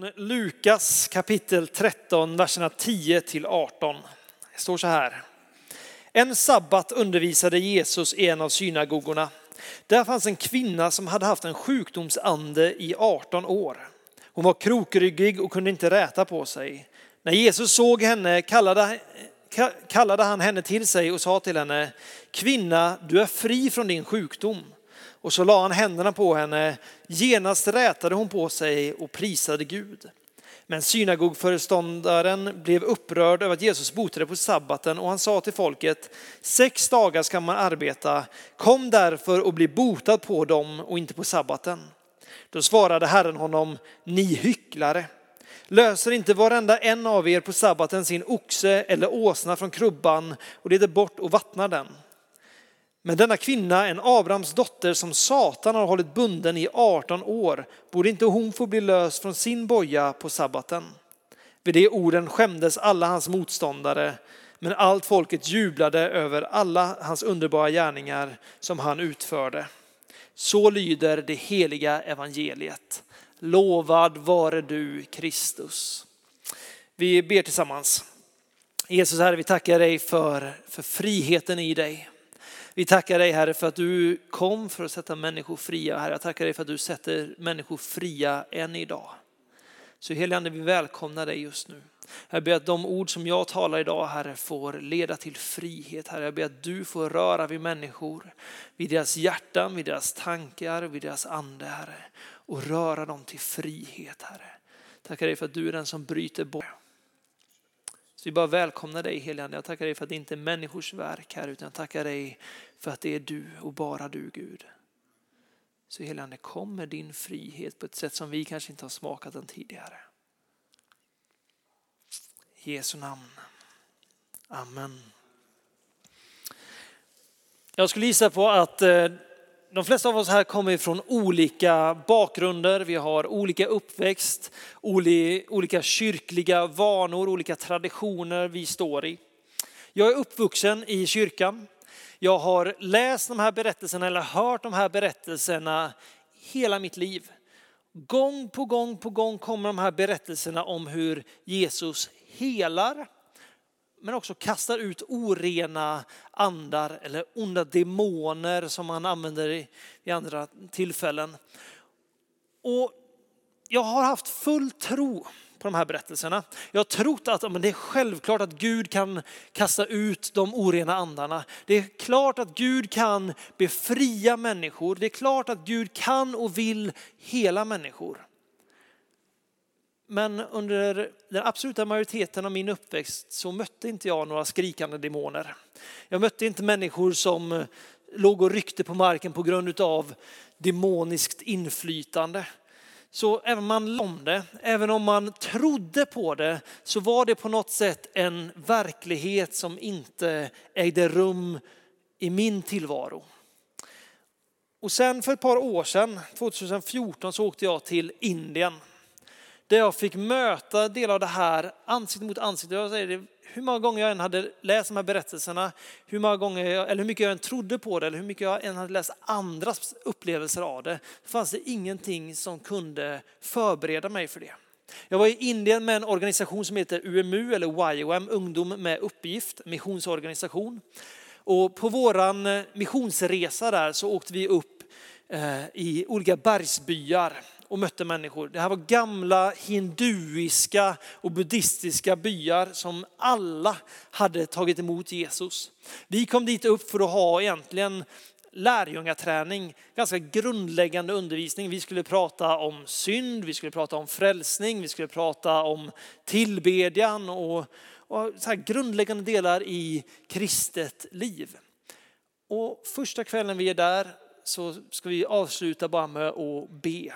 Från Lukas kapitel 13, verserna 10 till 18. Det står så här. En sabbat undervisade Jesus i en av synagogorna. Där fanns en kvinna som hade haft en sjukdomsande i 18 år. Hon var krokryggig och kunde inte räta på sig. När Jesus såg henne kallade, kallade han henne till sig och sa till henne, kvinna, du är fri från din sjukdom. Och så la han händerna på henne. Genast rätade hon på sig och prisade Gud. Men synagogföreståndaren blev upprörd över att Jesus botade på sabbaten och han sa till folket, sex dagar ska man arbeta, kom därför och bli botad på dem och inte på sabbaten. Då svarade Herren honom, ni hycklare. Löser inte varenda en av er på sabbaten sin oxe eller åsna från krubban och leder bort och vattnar den? Men denna kvinna, en Abrahams dotter som Satan har hållit bunden i 18 år, borde inte hon få bli lös från sin boja på sabbaten? Vid de orden skämdes alla hans motståndare, men allt folket jublade över alla hans underbara gärningar som han utförde. Så lyder det heliga evangeliet. Lovad vare du Kristus. Vi ber tillsammans. Jesus Herre, vi tackar dig för, för friheten i dig. Vi tackar dig Herre för att du kom för att sätta människor fria. Herre, jag tackar dig för att du sätter människor fria än idag. Så helige vi välkomnar dig just nu. Jag ber att de ord som jag talar idag, Herre, får leda till frihet. Herre, jag ber att du får röra vid människor, vid deras hjärtan, vid deras tankar, vid deras ande, Herre. Och röra dem till frihet, Herre. Tackar dig för att du är den som bryter bort. Så vi bara välkomnar dig helige Jag tackar dig för att det inte är människors verk här utan jag tackar dig för att det är du och bara du Gud. Så helige kom med din frihet på ett sätt som vi kanske inte har smakat den tidigare. I Jesu namn. Amen. Jag skulle gissa på att eh, de flesta av oss här kommer från olika bakgrunder, vi har olika uppväxt, olika kyrkliga vanor, olika traditioner vi står i. Jag är uppvuxen i kyrkan. Jag har läst de här berättelserna eller hört de här berättelserna hela mitt liv. Gång på gång på gång kommer de här berättelserna om hur Jesus helar, men också kastar ut orena andar eller onda demoner som man använder i, i andra tillfällen. Och jag har haft full tro på de här berättelserna. Jag har trott att men det är självklart att Gud kan kasta ut de orena andarna. Det är klart att Gud kan befria människor. Det är klart att Gud kan och vill hela människor. Men under den absoluta majoriteten av min uppväxt så mötte inte jag några skrikande demoner. Jag mötte inte människor som låg och ryckte på marken på grund av demoniskt inflytande. Så även om man om det, även om man trodde på det, så var det på något sätt en verklighet som inte ägde rum i min tillvaro. Och sen för ett par år sedan, 2014, så åkte jag till Indien där jag fick möta delar av det här ansikte mot ansikte. Jag säger det, hur många gånger jag än hade läst de här berättelserna, hur, många gånger jag, eller hur mycket jag än trodde på det, eller hur mycket jag än hade läst andras upplevelser av det, så fanns det ingenting som kunde förbereda mig för det. Jag var i Indien med en organisation som heter UMU eller YOM, Ungdom med uppgift, missionsorganisation. Och på våran eh, missionsresa där så åkte vi upp eh, i olika bergsbyar och mötte människor. Det här var gamla hinduiska och buddhistiska byar som alla hade tagit emot Jesus. Vi kom dit upp för att ha egentligen lärjungaträning, ganska grundläggande undervisning. Vi skulle prata om synd, vi skulle prata om frälsning, vi skulle prata om tillbedjan och, och så grundläggande delar i kristet liv. Och första kvällen vi är där så ska vi avsluta bara med att be.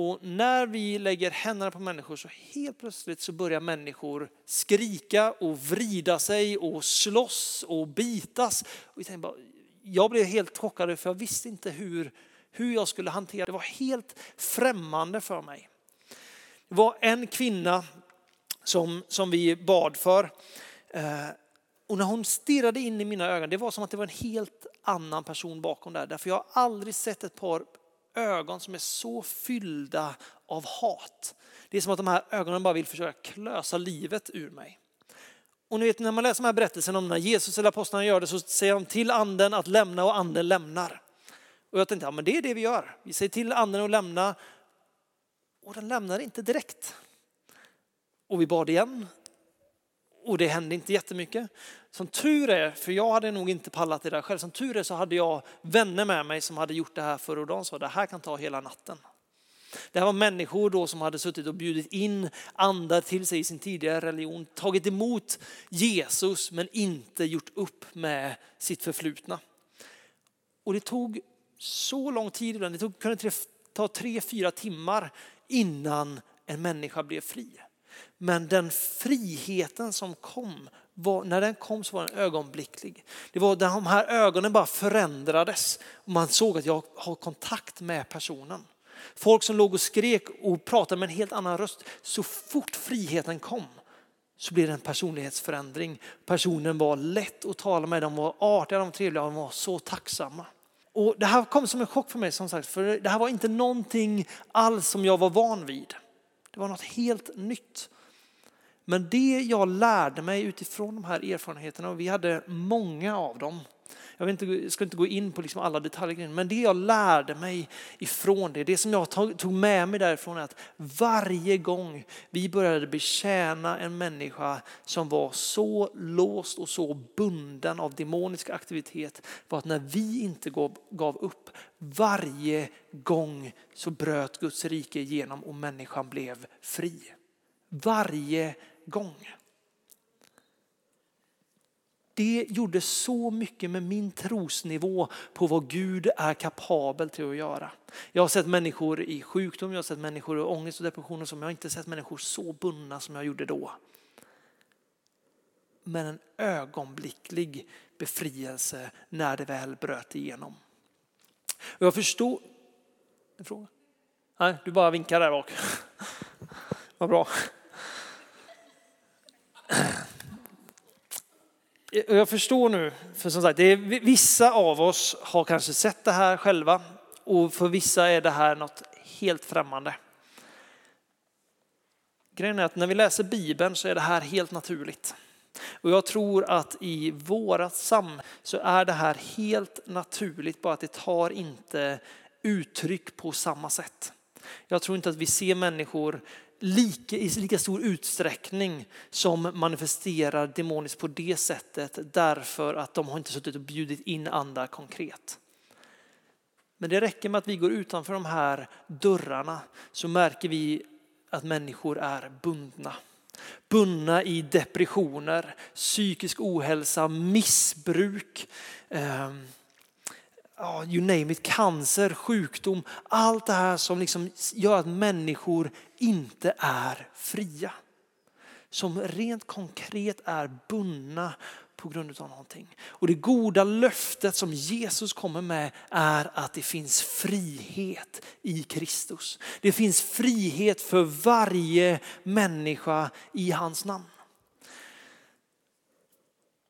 Och när vi lägger händerna på människor så helt plötsligt så börjar människor skrika och vrida sig och slåss och bitas. Och jag, bara, jag blev helt chockad för jag visste inte hur, hur jag skulle hantera det. Det var helt främmande för mig. Det var en kvinna som, som vi bad för. Eh, och när hon stirrade in i mina ögon, det var som att det var en helt annan person bakom där. Därför jag har aldrig sett ett par ögon som är så fyllda av hat. Det är som att de här ögonen bara vill försöka klösa livet ur mig. Och ni vet när man läser de här berättelserna om när Jesus eller apostlarna gör det så säger de till anden att lämna och anden lämnar. Och jag tänkte, ja men det är det vi gör. Vi säger till anden att lämna och den lämnar inte direkt. Och vi bad igen och det hände inte jättemycket. Som tur är, för jag hade nog inte pallat det där själv, som tur är så hade jag vänner med mig som hade gjort det här förr och de sa det här kan ta hela natten. Det här var människor då som hade suttit och bjudit in andar till sig i sin tidigare religion, tagit emot Jesus men inte gjort upp med sitt förflutna. Och det tog så lång tid ibland, det tog, kunde ta tre, fyra timmar innan en människa blev fri. Men den friheten som kom, var, när den kom så var den ögonblicklig. Det var där de här ögonen bara förändrades och man såg att jag har kontakt med personen. Folk som låg och skrek och pratade med en helt annan röst. Så fort friheten kom så blev det en personlighetsförändring. Personen var lätt att tala med, de var artiga, de var trevliga, de var så tacksamma. Och det här kom som en chock för mig som sagt, för det här var inte någonting alls som jag var van vid. Det var något helt nytt. Men det jag lärde mig utifrån de här erfarenheterna, och vi hade många av dem, jag, inte, jag ska inte gå in på liksom alla detaljer, men det jag lärde mig ifrån det, det som jag tog med mig därifrån är att varje gång vi började betjäna en människa som var så låst och så bunden av demonisk aktivitet var att när vi inte gav, gav upp, varje gång så bröt Guds rike igenom och människan blev fri. Varje gång det gjorde så mycket med min trosnivå på vad Gud är kapabel till att göra. Jag har sett människor i sjukdom, jag har sett människor i ångest och depression som jag inte sett människor så bundna som jag gjorde då. Men en ögonblicklig befrielse när det väl bröt igenom. Och jag förstår... En fråga? Nej, du bara vinkar där bak. Vad bra. Eh, jag förstår nu, för som sagt, det är, vissa av oss har kanske sett det här själva och för vissa är det här något helt främmande. Grejen är att när vi läser Bibeln så är det här helt naturligt. Och jag tror att i vårat sam så är det här helt naturligt, bara att det tar inte uttryck på samma sätt. Jag tror inte att vi ser människor lika, i lika stor utsträckning som manifesterar demoniskt på det sättet därför att de har inte suttit och bjudit in andra konkret. Men det räcker med att vi går utanför de här dörrarna så märker vi att människor är bundna. Bundna i depressioner, psykisk ohälsa, missbruk, ehm, eh, you name it, cancer, sjukdom, allt det här som liksom gör att människor inte är fria. Som rent konkret är bundna på grund av någonting. Och det goda löftet som Jesus kommer med är att det finns frihet i Kristus. Det finns frihet för varje människa i hans namn.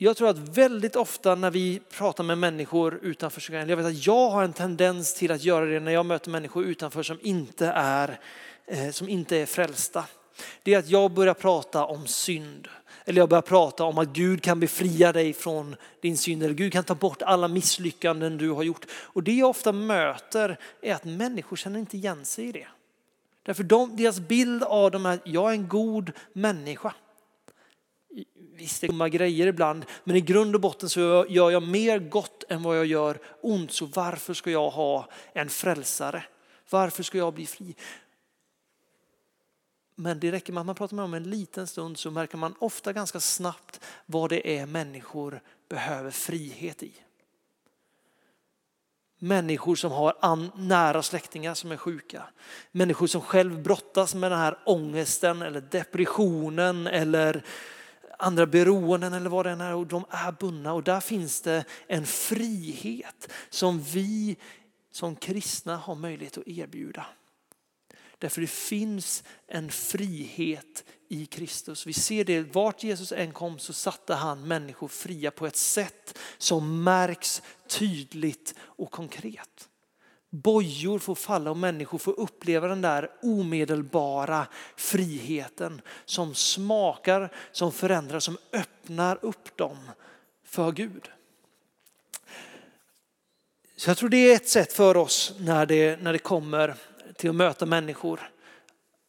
Jag tror att väldigt ofta när vi pratar med människor utanför kyrkan, jag vet att jag har en tendens till att göra det när jag möter människor utanför som inte är, eh, som inte är frälsta. Det är att jag börjar prata om synd. Eller jag börjar prata om att Gud kan befria dig från din synd. Eller Gud kan ta bort alla misslyckanden du har gjort. Och det jag ofta möter är att människor känner inte igen sig i det. Därför de, deras bild av dem är att jag är en god människa. Visst, det är dumma grejer ibland, men i grund och botten så gör jag mer gott än vad jag gör ont. Så varför ska jag ha en frälsare? Varför ska jag bli fri? Men det räcker med att man pratar med dem en liten stund så märker man ofta ganska snabbt vad det är människor behöver frihet i. Människor som har nära släktingar som är sjuka. Människor som själv brottas med den här ångesten eller depressionen eller andra beroenden eller vad det än är och de är bundna och där finns det en frihet som vi som kristna har möjlighet att erbjuda. Därför det finns en frihet i Kristus. Vi ser det, vart Jesus än kom så satte han människor fria på ett sätt som märks tydligt och konkret bojor får falla och människor får uppleva den där omedelbara friheten som smakar, som förändrar, som öppnar upp dem för Gud. Så jag tror det är ett sätt för oss när det, när det kommer till att möta människor.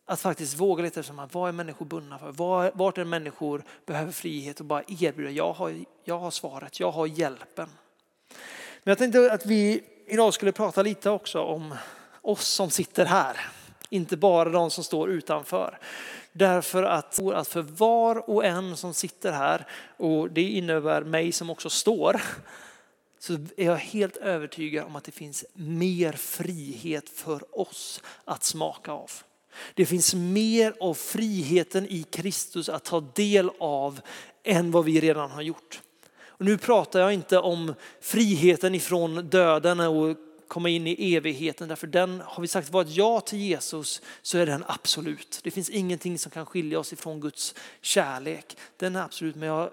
Att faktiskt våga leta efter vad är människor bundna för? Vart är människor behöver frihet och bara erbjuda, jag har, jag har svaret, jag har hjälpen. Men jag tänkte att vi idag skulle prata lite också om oss som sitter här. Inte bara de som står utanför. Därför att, att för var och en som sitter här, och det innebär mig som också står, så är jag helt övertygad om att det finns mer frihet för oss att smaka av. Det finns mer av friheten i Kristus att ta del av än vad vi redan har gjort. Och nu pratar jag inte om friheten ifrån döden och komma in i evigheten. Därför den, har vi sagt var ett ja till Jesus så är den absolut. Det finns ingenting som kan skilja oss ifrån Guds kärlek. Den är absolut, men jag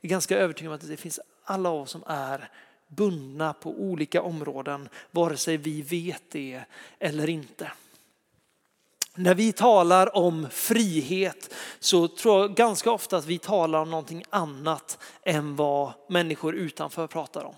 är ganska övertygad om att det finns alla oss som är bundna på olika områden, vare sig vi vet det eller inte. När vi talar om frihet så tror jag ganska ofta att vi talar om någonting annat än vad människor utanför pratar om.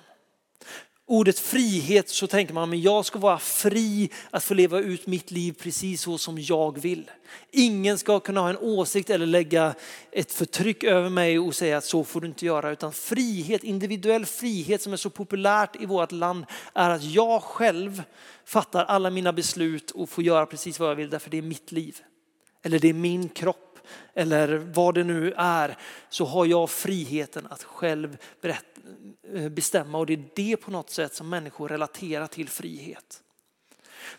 Ordet frihet så tänker man, men jag ska vara fri att få leva ut mitt liv precis så som jag vill. Ingen ska kunna ha en åsikt eller lägga ett förtryck över mig och säga att så får du inte göra. Utan frihet, individuell frihet som är så populärt i vårt land är att jag själv fattar alla mina beslut och får göra precis vad jag vill därför det är mitt liv. Eller det är min kropp eller vad det nu är så har jag friheten att själv eh, bestämma och det är det på något sätt som människor relaterar till frihet.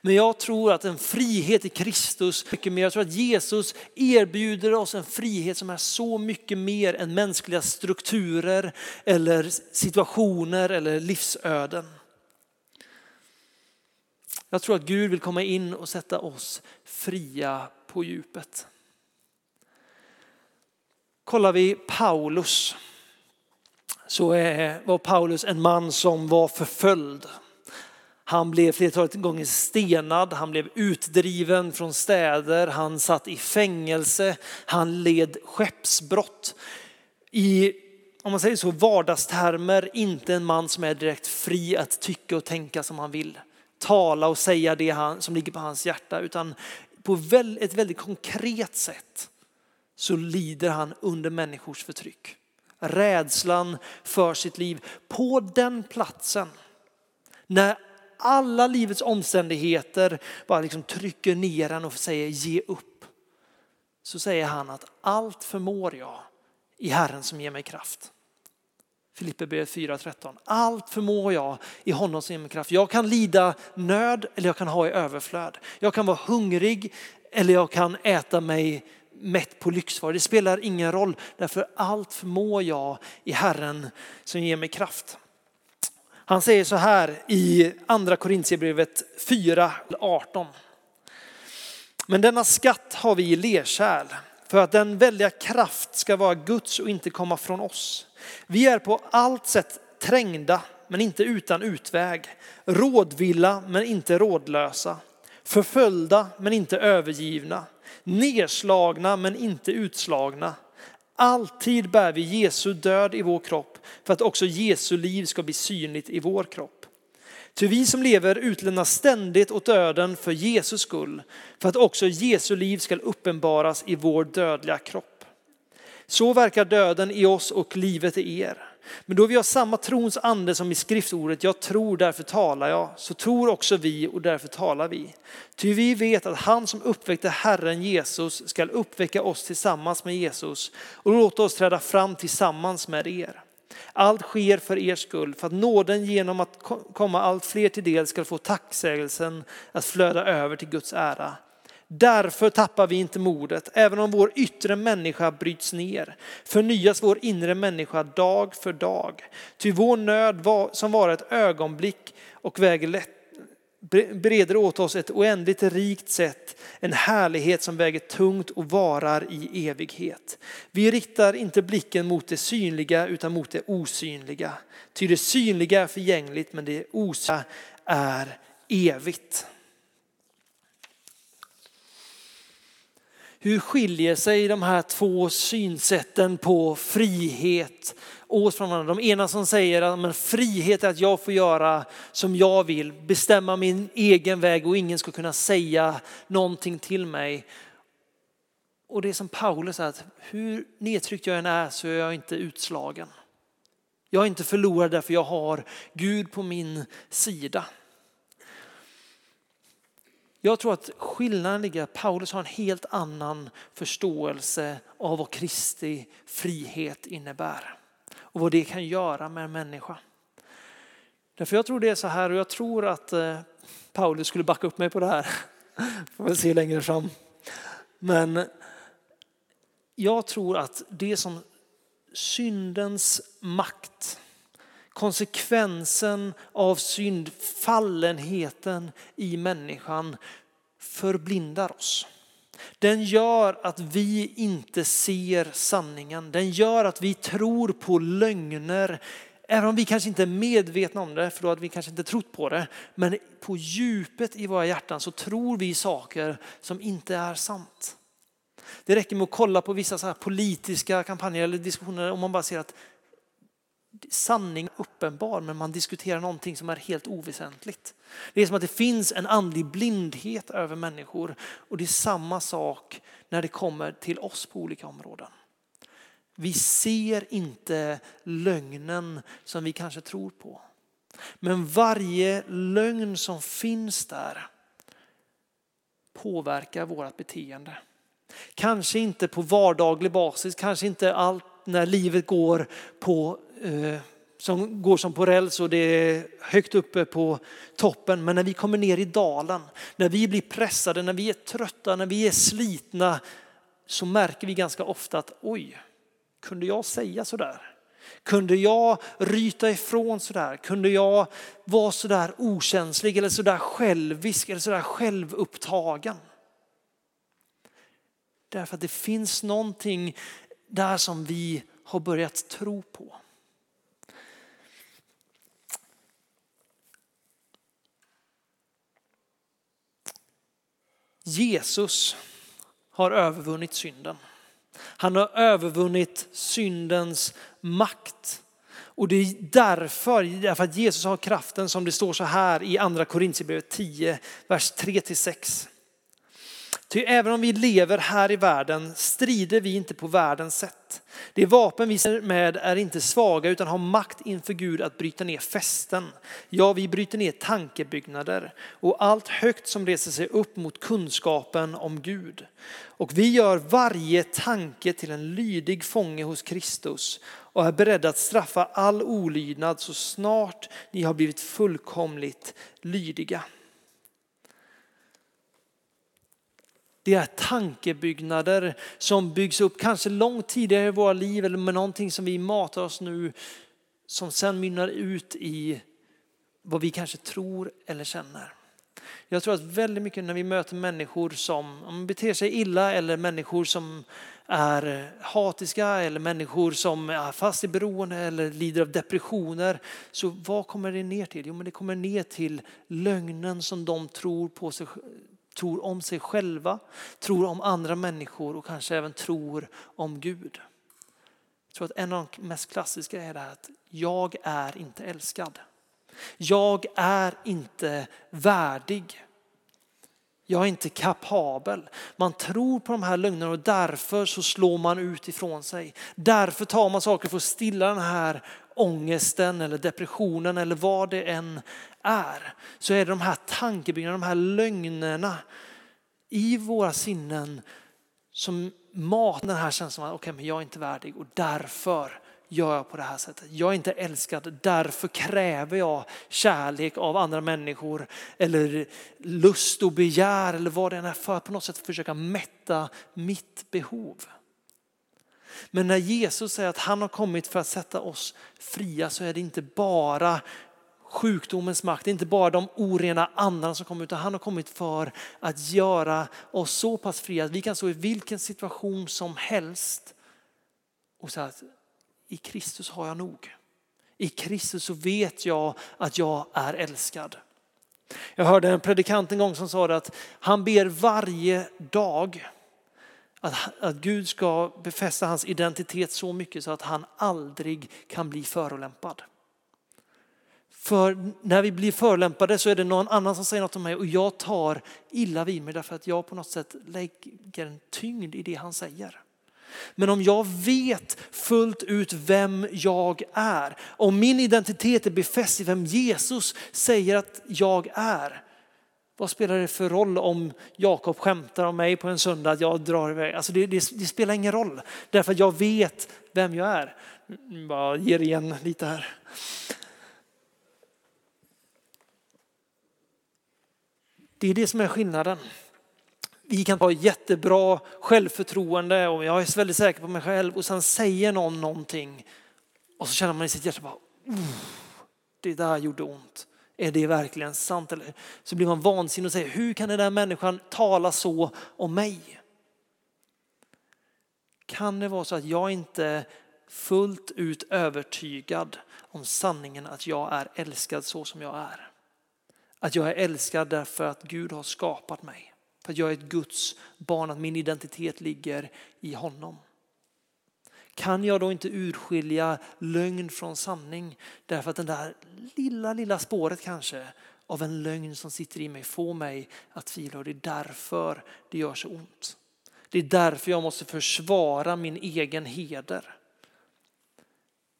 Men jag tror att en frihet i Kristus, mycket mer, jag tror att Jesus erbjuder oss en frihet som är så mycket mer än mänskliga strukturer eller situationer eller livsöden. Jag tror att Gud vill komma in och sätta oss fria på djupet. Kollar vi Paulus så var Paulus en man som var förföljd. Han blev flertalet gånger stenad, han blev utdriven från städer, han satt i fängelse, han led skeppsbrott. I, om man säger så, vardagstermer inte en man som är direkt fri att tycka och tänka som han vill. Tala och säga det han, som ligger på hans hjärta, utan på ett väldigt konkret sätt så lider han under människors förtryck. Rädslan för sitt liv. På den platsen, när alla livets omständigheter bara liksom trycker ner en och säger ge upp. Så säger han att allt förmår jag i Herren som ger mig kraft. Filipperbrevet 4.13. Allt förmår jag i honom som ger mig kraft. Jag kan lida nöd eller jag kan ha i överflöd. Jag kan vara hungrig eller jag kan äta mig mätt på lyxvaror. Det spelar ingen roll därför allt förmår jag i Herren som ger mig kraft. Han säger så här i andra Korintierbrevet 4.18. Men denna skatt har vi i lerkärl för att den väldiga kraft ska vara Guds och inte komma från oss. Vi är på allt sätt trängda men inte utan utväg, rådvilla men inte rådlösa, förföljda men inte övergivna, nedslagna men inte utslagna. Alltid bär vi Jesu död i vår kropp för att också Jesu liv ska bli synligt i vår kropp. Ty vi som lever utlämnas ständigt åt döden för Jesus skull, för att också Jesu liv ska uppenbaras i vår dödliga kropp. Så verkar döden i oss och livet i er. Men då vi har samma trons ande som i skriftordet, jag tror därför talar jag, så tror också vi och därför talar vi. Ty vi vet att han som uppväckte Herren Jesus skall uppväcka oss tillsammans med Jesus och låta oss träda fram tillsammans med er. Allt sker för er skull, för att nåden genom att komma allt fler till del ska få tacksägelsen att flöda över till Guds ära. Därför tappar vi inte modet, även om vår yttre människa bryts ner. Förnyas vår inre människa dag för dag. Ty vår nöd som var ett ögonblick och väger lätt bereder åt oss ett oändligt rikt sätt, en härlighet som väger tungt och varar i evighet. Vi riktar inte blicken mot det synliga utan mot det osynliga. Ty det synliga är förgängligt men det osynliga är evigt. Hur skiljer sig de här två synsätten på frihet åt från varandra? De ena som säger att frihet är att jag får göra som jag vill, bestämma min egen väg och ingen ska kunna säga någonting till mig. Och det är som Paulus säger, att hur nedtryckt jag än är så är jag inte utslagen. Jag är inte förlorad därför jag har Gud på min sida. Jag tror att skillnaden ligger att Paulus har en helt annan förståelse av vad Kristi frihet innebär och vad det kan göra med en människa. Därför jag tror det är så här och jag tror att eh, Paulus skulle backa upp mig på det här. Får vi se längre fram. Men jag tror att det som syndens makt, konsekvensen av synd, fallenheten i människan förblindar oss. Den gör att vi inte ser sanningen. Den gör att vi tror på lögner. Även om vi kanske inte är medvetna om det, för då hade vi kanske inte trott på det. Men på djupet i våra hjärtan så tror vi saker som inte är sant. Det räcker med att kolla på vissa så politiska kampanjer eller diskussioner om man bara ser att sanning är uppenbar men man diskuterar någonting som är helt oväsentligt. Det är som att det finns en andlig blindhet över människor och det är samma sak när det kommer till oss på olika områden. Vi ser inte lögnen som vi kanske tror på. Men varje lögn som finns där påverkar vårt beteende. Kanske inte på vardaglig basis, kanske inte allt när livet går på Eh, som går som på räls och det är högt uppe på toppen. Men när vi kommer ner i dalen, när vi blir pressade, när vi är trötta, när vi är slitna så märker vi ganska ofta att oj, kunde jag säga sådär? Kunde jag ryta ifrån sådär? Kunde jag vara sådär okänslig eller sådär självisk eller sådär självupptagen? Därför att det finns någonting där som vi har börjat tro på. Jesus har övervunnit synden. Han har övervunnit syndens makt. Och det är därför, därför att Jesus har kraften som det står så här i andra Korintierbrevet 10, vers 3-6. Ty även om vi lever här i världen strider vi inte på världens sätt. De vapen vi ser med är inte svaga utan har makt inför Gud att bryta ner fästen. Ja, vi bryter ner tankebyggnader och allt högt som reser sig upp mot kunskapen om Gud. Och vi gör varje tanke till en lydig fånge hos Kristus och är beredda att straffa all olydnad så snart ni har blivit fullkomligt lydiga. Det är tankebyggnader som byggs upp kanske långt tidigare i våra liv eller med någonting som vi matar oss nu som sen mynnar ut i vad vi kanske tror eller känner. Jag tror att väldigt mycket när vi möter människor som beter sig illa eller människor som är hatiska eller människor som är fast i beroende eller lider av depressioner. Så vad kommer det ner till? Jo, men det kommer ner till lögnen som de tror på sig tror om sig själva, tror om andra människor och kanske även tror om Gud. Jag tror att en av de mest klassiska är det här att jag är inte älskad. Jag är inte värdig. Jag är inte kapabel. Man tror på de här lögnerna och därför så slår man ut ifrån sig. Därför tar man saker för att stilla den här ångesten eller depressionen eller vad det än är. Så är det de här tankebyggnaderna, de här lögnerna i våra sinnen som matar den här känslan att okay, men jag är inte värdig och därför gör jag på det här sättet. Jag är inte älskad, därför kräver jag kärlek av andra människor eller lust och begär eller vad det än är för att på något sätt försöka mätta mitt behov. Men när Jesus säger att han har kommit för att sätta oss fria så är det inte bara sjukdomens makt, det är inte bara de orena andarna som kommer utan han har kommit för att göra oss så pass fria att vi kan stå i vilken situation som helst och säga att i Kristus har jag nog. I Kristus så vet jag att jag är älskad. Jag hörde en predikant en gång som sa att han ber varje dag att, att Gud ska befästa hans identitet så mycket så att han aldrig kan bli förolämpad. För när vi blir förolämpade så är det någon annan som säger något om mig och jag tar illa vid mig därför att jag på något sätt lägger en tyngd i det han säger. Men om jag vet fullt ut vem jag är, om min identitet är befäst i vem Jesus säger att jag är, vad spelar det för roll om Jakob skämtar om mig på en söndag att jag drar iväg? Alltså det, det, det spelar ingen roll därför att jag vet vem jag är. Bara ger igen lite här. Det är det som är skillnaden. Vi kan ha jättebra självförtroende och jag är väldigt säker på mig själv och sen säger någon någonting och så känner man i sitt hjärta bara, det där gjorde ont. Är det verkligen sant? Eller så blir man vansinnig och säger, hur kan den där människan tala så om mig? Kan det vara så att jag inte fullt ut övertygad om sanningen att jag är älskad så som jag är? Att jag är älskad därför att Gud har skapat mig. För att jag är ett Guds barn, att min identitet ligger i honom. Kan jag då inte urskilja lögn från sanning därför att den där lilla, lilla spåret kanske av en lögn som sitter i mig får mig att tvivla och det är därför det gör så ont. Det är därför jag måste försvara min egen heder.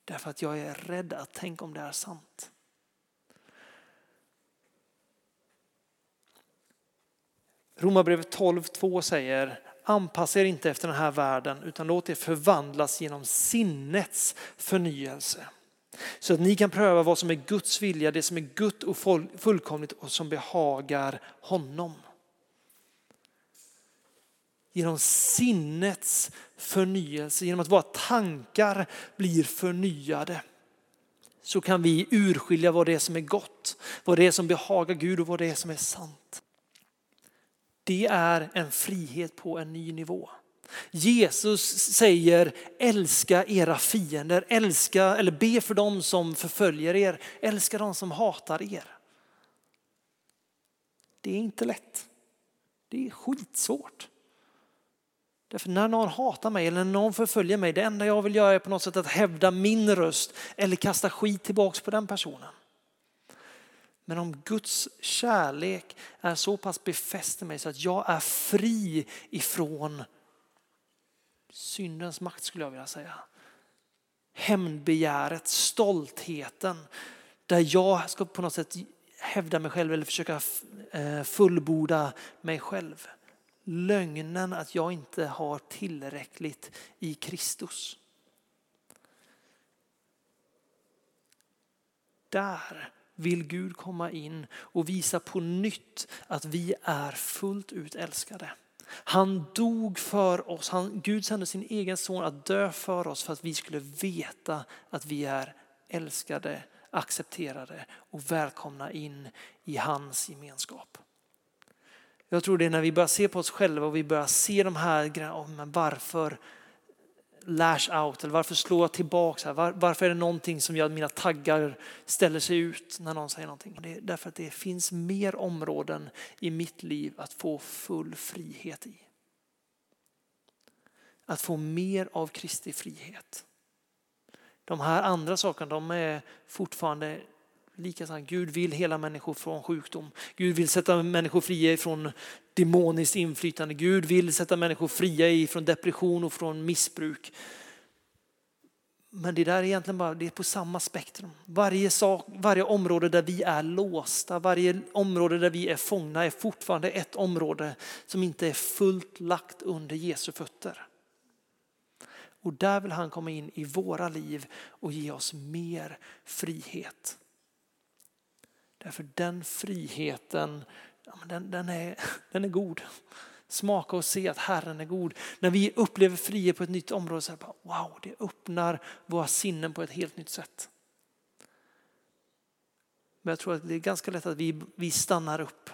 Därför att jag är rädd att tänka om det är sant. Romarbrevet 12.2 säger anpassa er inte efter den här världen utan låt er förvandlas genom sinnets förnyelse. Så att ni kan pröva vad som är Guds vilja, det som är Gud och fullkomligt och som behagar honom. Genom sinnets förnyelse, genom att våra tankar blir förnyade så kan vi urskilja vad det är som är gott, vad det är som behagar Gud och vad det är som är sant. Det är en frihet på en ny nivå. Jesus säger älska era fiender, älska eller be för dem som förföljer er, älska dem som hatar er. Det är inte lätt. Det är skitsvårt. Därför när någon hatar mig eller när någon förföljer mig, det enda jag vill göra är på något sätt att hävda min röst eller kasta skit tillbaks på den personen. Men om Guds kärlek är så pass befäst i mig så att jag är fri ifrån syndens makt skulle jag vilja säga. Hämndbegäret, stoltheten, där jag ska på något sätt hävda mig själv eller försöka eh, fullborda mig själv. Lögnen att jag inte har tillräckligt i Kristus. Där vill Gud komma in och visa på nytt att vi är fullt ut älskade. Han dog för oss, han, Gud sände sin egen son att dö för oss för att vi skulle veta att vi är älskade, accepterade och välkomna in i hans gemenskap. Jag tror det är när vi börjar se på oss själva och vi börjar se de här grejerna, oh, men varför lash out eller varför slår jag tillbaka? Var, varför är det någonting som gör att mina taggar ställer sig ut när någon säger någonting? Det är därför att det finns mer områden i mitt liv att få full frihet i. Att få mer av Kristi frihet. De här andra sakerna de är fortfarande Likaså, Gud vill hela människor från sjukdom. Gud vill sätta människor fria från demoniskt inflytande. Gud vill sätta människor fria från depression och från missbruk. Men det där är egentligen bara det är på samma spektrum. Varje, sak, varje område där vi är låsta, varje område där vi är fångna är fortfarande ett område som inte är fullt lagt under Jesu fötter. Och där vill han komma in i våra liv och ge oss mer frihet. Därför den friheten, den, den, är, den är god. Smaka och se att Herren är god. När vi upplever frihet på ett nytt område så är det bara, wow, det öppnar våra sinnen på ett helt nytt sätt. Men jag tror att det är ganska lätt att vi, vi stannar upp.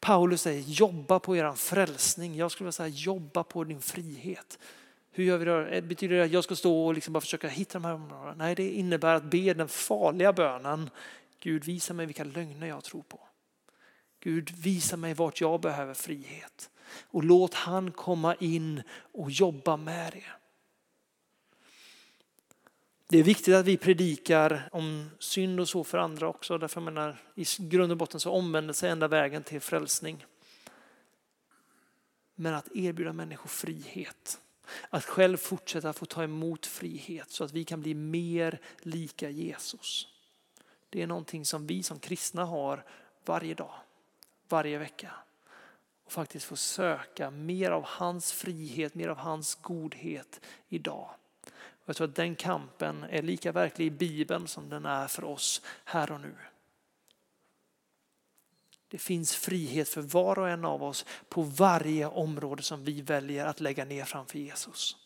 Paulus säger jobba på er frälsning. Jag skulle vilja säga jobba på din frihet. Hur gör vi det? Eh, betyder det att jag ska stå och liksom bara försöka hitta de här områdena? Nej, det innebär att be den farliga bönen Gud visa mig vilka lögner jag tror på. Gud, visa mig vart jag behöver frihet. Och låt han komma in och jobba med det. Det är viktigt att vi predikar om synd och så för andra också. Därför menar, i grund och botten så omvändelse är enda vägen till frälsning. Men att erbjuda människor frihet. Att själv fortsätta få ta emot frihet så att vi kan bli mer lika Jesus. Det är någonting som vi som kristna har varje dag, varje vecka. Och faktiskt få söka mer av hans frihet, mer av hans godhet idag. Och jag tror att den kampen är lika verklig i Bibeln som den är för oss här och nu. Det finns frihet för var och en av oss på varje område som vi väljer att lägga ner framför Jesus.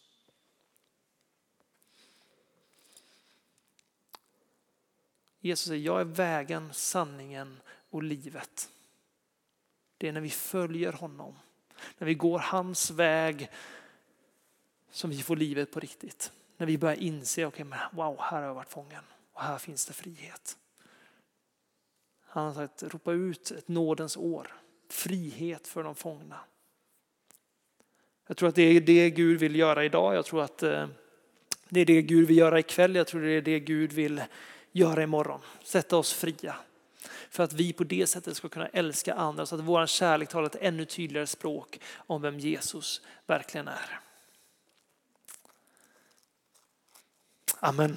Jesus säger, jag är vägen, sanningen och livet. Det är när vi följer honom, när vi går hans väg som vi får livet på riktigt. När vi börjar inse, okay, men wow, här har jag varit fången och här finns det frihet. Han har sagt, ropa ut ett nådens år, frihet för de fångna. Jag tror att det är det Gud vill göra idag. Jag tror att eh, det är det Gud vill göra ikväll. Jag tror det är det Gud vill göra imorgon. Sätta oss fria. För att vi på det sättet ska kunna älska andra så att vår kärlek talar ett ännu tydligare språk om vem Jesus verkligen är. Amen.